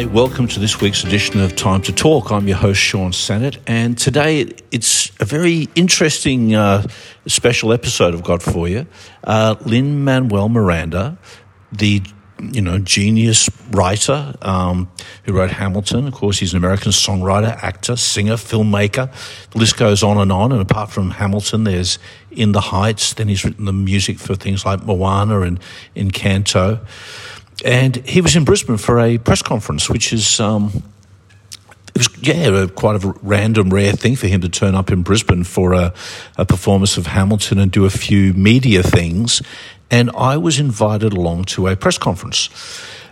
Hi, welcome to this week's edition of Time to Talk. I'm your host, Sean Sennett, and today it's a very interesting uh, special episode I've got for you. Uh, Lin Manuel Miranda, the you know genius writer um, who wrote Hamilton. Of course, he's an American songwriter, actor, singer, filmmaker. The list goes on and on. And apart from Hamilton, there's In the Heights. Then he's written the music for things like Moana and Encanto and he was in Brisbane for a press conference, which is. Um, it was yeah, quite a random, rare thing for him to turn up in Brisbane for a, a performance of Hamilton and do a few media things. And I was invited along to a press conference.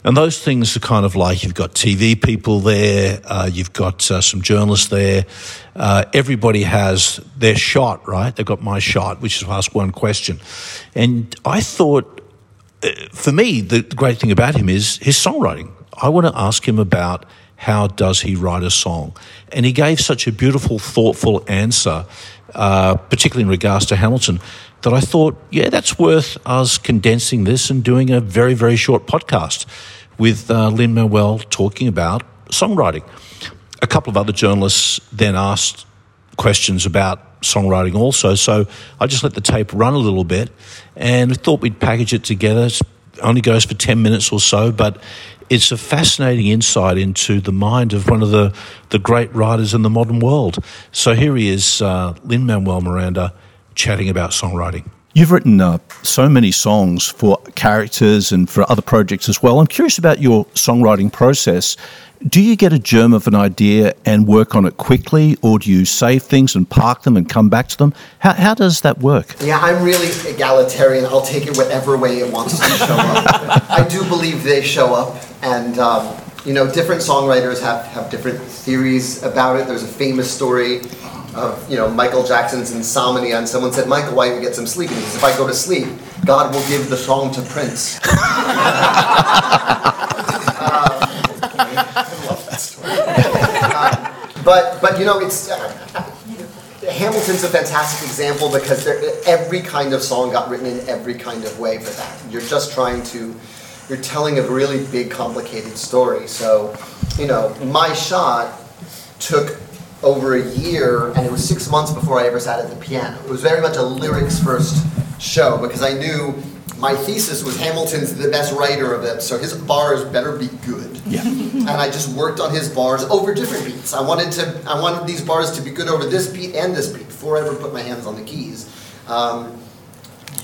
And those things are kind of like you've got TV people there, uh, you've got uh, some journalists there. Uh, everybody has their shot, right? They've got my shot, which is to ask one question. And I thought for me, the great thing about him is his songwriting. I want to ask him about how does he write a song, and he gave such a beautiful, thoughtful answer, uh, particularly in regards to Hamilton, that I thought, yeah, that's worth us condensing this and doing a very, very short podcast with uh, Lin Manuel talking about songwriting. A couple of other journalists then asked questions about songwriting also. So I just let the tape run a little bit and thought we'd package it together. It only goes for 10 minutes or so, but it's a fascinating insight into the mind of one of the, the great writers in the modern world. So here he is, uh, Lin Manuel Miranda, chatting about songwriting. You've written uh, so many songs for characters and for other projects as well. I'm curious about your songwriting process. Do you get a germ of an idea and work on it quickly, or do you save things and park them and come back to them? How, how does that work? Yeah, I'm really egalitarian. I'll take it whatever way it wants to show up. I do believe they show up, and um, you know, different songwriters have, have different theories about it. There's a famous story of you know Michael Jackson's insomnia, and someone said, "Michael, why don't you get some sleep?" And he says, "If I go to sleep, God will give the song to Prince." i love that but but you know it's uh, Hamilton's a fantastic example because every kind of song got written in every kind of way for that. You're just trying to you're telling a really big complicated story. So you know my shot took over a year and it was six months before I ever sat at the piano. It was very much a lyrics first show because I knew my thesis was Hamilton's the best writer of it, so his bars better be good. Yeah. and I just worked on his bars over different beats. I wanted to I wanted these bars to be good over this beat and this beat before I ever put my hands on the keys. Um,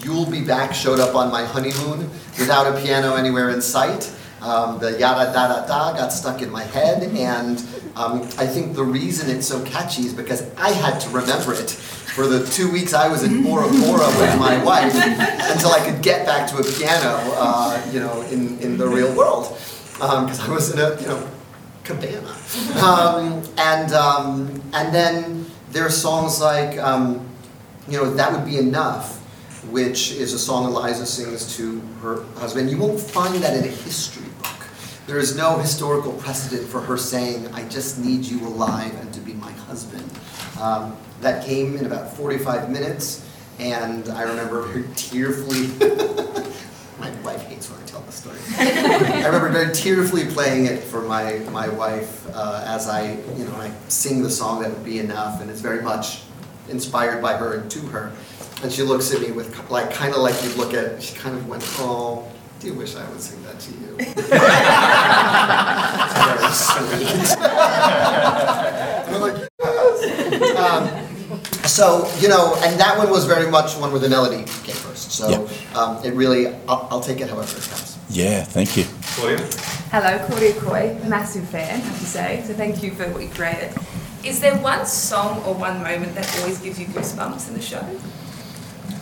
You'll Be Back showed up on my honeymoon without a piano anywhere in sight. Um, the yada da da da got stuck in my head, and um, I think the reason it's so catchy is because I had to remember it for the two weeks I was in Bora Bora with my wife until I could get back to a piano, uh, you know, in, in the real world, because um, I was in a you know cabana, um, and um, and then there are songs like um, you know that would be enough which is a song Eliza sings to her husband. You won't find that in history. There is no historical precedent for her saying, I just need you alive and to be my husband. Um, that came in about 45 minutes, and I remember very tearfully. my wife hates when I tell the story. I remember very tearfully playing it for my, my wife uh, as I, you know, I sing the song that would be enough, and it's very much inspired by her and to her. And she looks at me with, like, kind of like you'd look at, she kind of went, oh, do you wish I would sing that to you? Very sweet. I'm like, yes. Um, so, you know, and that one was very much one where the melody came first. So yep. um, it really, I'll, I'll, take it however it comes. Yeah, thank you. Claudia? Hello, Claudia Coy, massive fan, I have to say. So thank you for what you created. Is there one song or one moment that always gives you goosebumps in the show?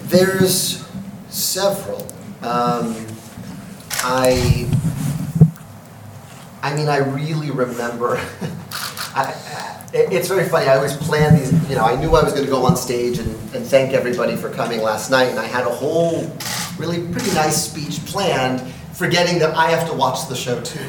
There's several. Um, I, I mean, I really remember. I, it's very funny. I always plan these. You know, I knew I was going to go on stage and, and thank everybody for coming last night, and I had a whole, really pretty nice speech planned, forgetting that I have to watch the show too.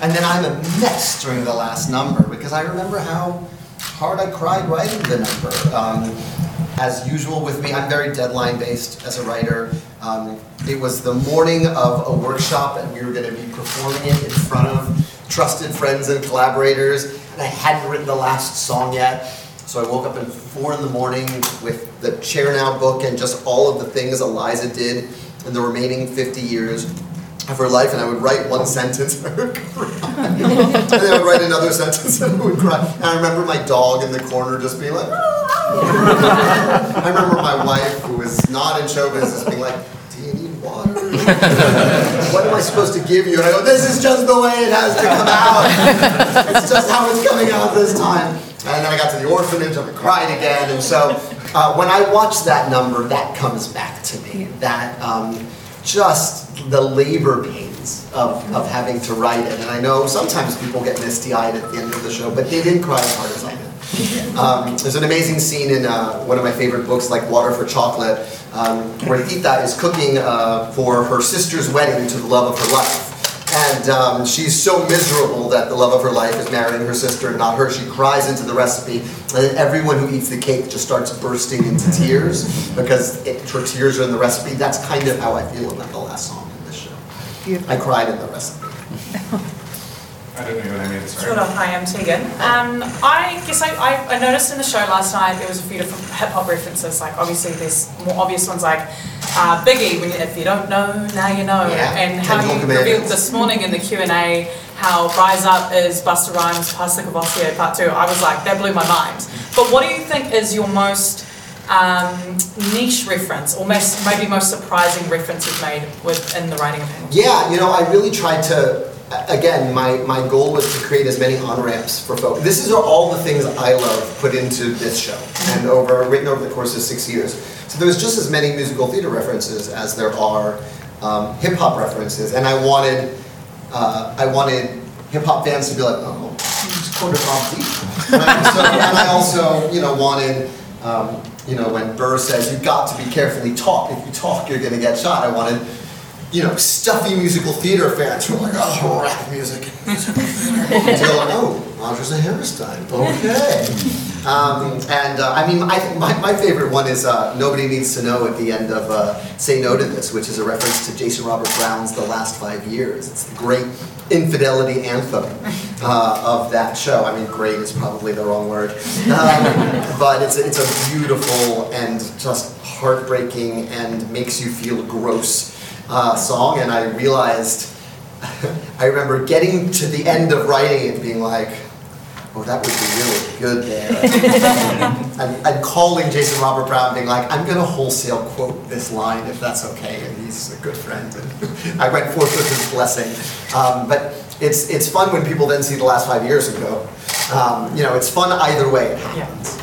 And then I'm a mess during the last number because I remember how hard I cried writing the number. Um, as usual with me, I'm very deadline based as a writer. Um, it was the morning of a workshop, and we were going to be performing it in front of trusted friends and collaborators, and I hadn't written the last song yet. So I woke up at four in the morning with the Chernow book and just all of the things Eliza did in the remaining 50 years of her life, and I would write one sentence and I would cry. and then I would write another sentence and I would cry. And I remember my dog in the corner just being like, I remember my wife, who was not in show business, being like, do you need water? what am I supposed to give you? And I go, this is just the way it has to come out. it's just how it's coming out this time. And then I got to the orphanage and I cried again. And so uh, when I watch that number, that comes back to me. That um, just the labor pains of, of having to write it. And I know sometimes people get misty eyed at the end of the show, but they didn't cry as hard as I did. Um, there's an amazing scene in uh, one of my favorite books, like Water for Chocolate, um, where Tita is cooking uh, for her sister's wedding to the love of her life. And um, she's so miserable that the love of her life is marrying her sister and not her. She cries into the recipe, and then everyone who eats the cake just starts bursting into tears because it, her tears are in the recipe. That's kind of how I feel about the last song in this show. I cried in the recipe. I don't know your name either, sorry. Sure, hi, I'm Tegan. Um, I guess I, I, I noticed in the show last night there was a few different hip hop references. Like obviously there's more obvious ones like uh, Biggie, when you, if you don't know, now you know, Yeah, and how you Commandments. revealed this morning in the Q and A how Rise Up is Busta Rhymes, Pass the Courvoisier Part Two. I was like, that blew my mind. But what do you think is your most um, niche reference, or most, maybe most surprising reference you've made within the writing of Hamilton? Yeah, you know, I really tried to. Again, my, my goal was to create as many on ramps for folks. This is all the things I love put into this show, and over written over the course of six years. So there's just as many musical theater references as there are um, hip hop references, and I wanted uh, I wanted hip hop fans to be like, oh, he's quoted Mobb Deep. So, and I also, you know, wanted. Um, you know, when Burr says you've got to be carefully taught. If you talk, you're going to get shot. I wanted you know, stuffy musical theater fans who are like, oh, rap music and musical theater. Until, oh, Rodgers and Hammerstein, okay. Um, and uh, I mean, I, my, my favorite one is uh, Nobody Needs to Know at the end of uh, Say No to This, which is a reference to Jason Robert Brown's The Last Five Years. It's the great infidelity anthem uh, of that show. I mean, great is probably the wrong word. Um, but it's it's a beautiful and just heartbreaking and makes you feel gross uh, song, and I realized, I remember getting to the end of writing it, being like, oh, that would be really good there. and, and calling Jason Robert Brown, being like, I'm going to wholesale quote this line if that's okay, and he's a good friend. And I went forth with his blessing. Um, but it's, it's fun when people then see the last five years and go, um, you know, it's fun either way it happens.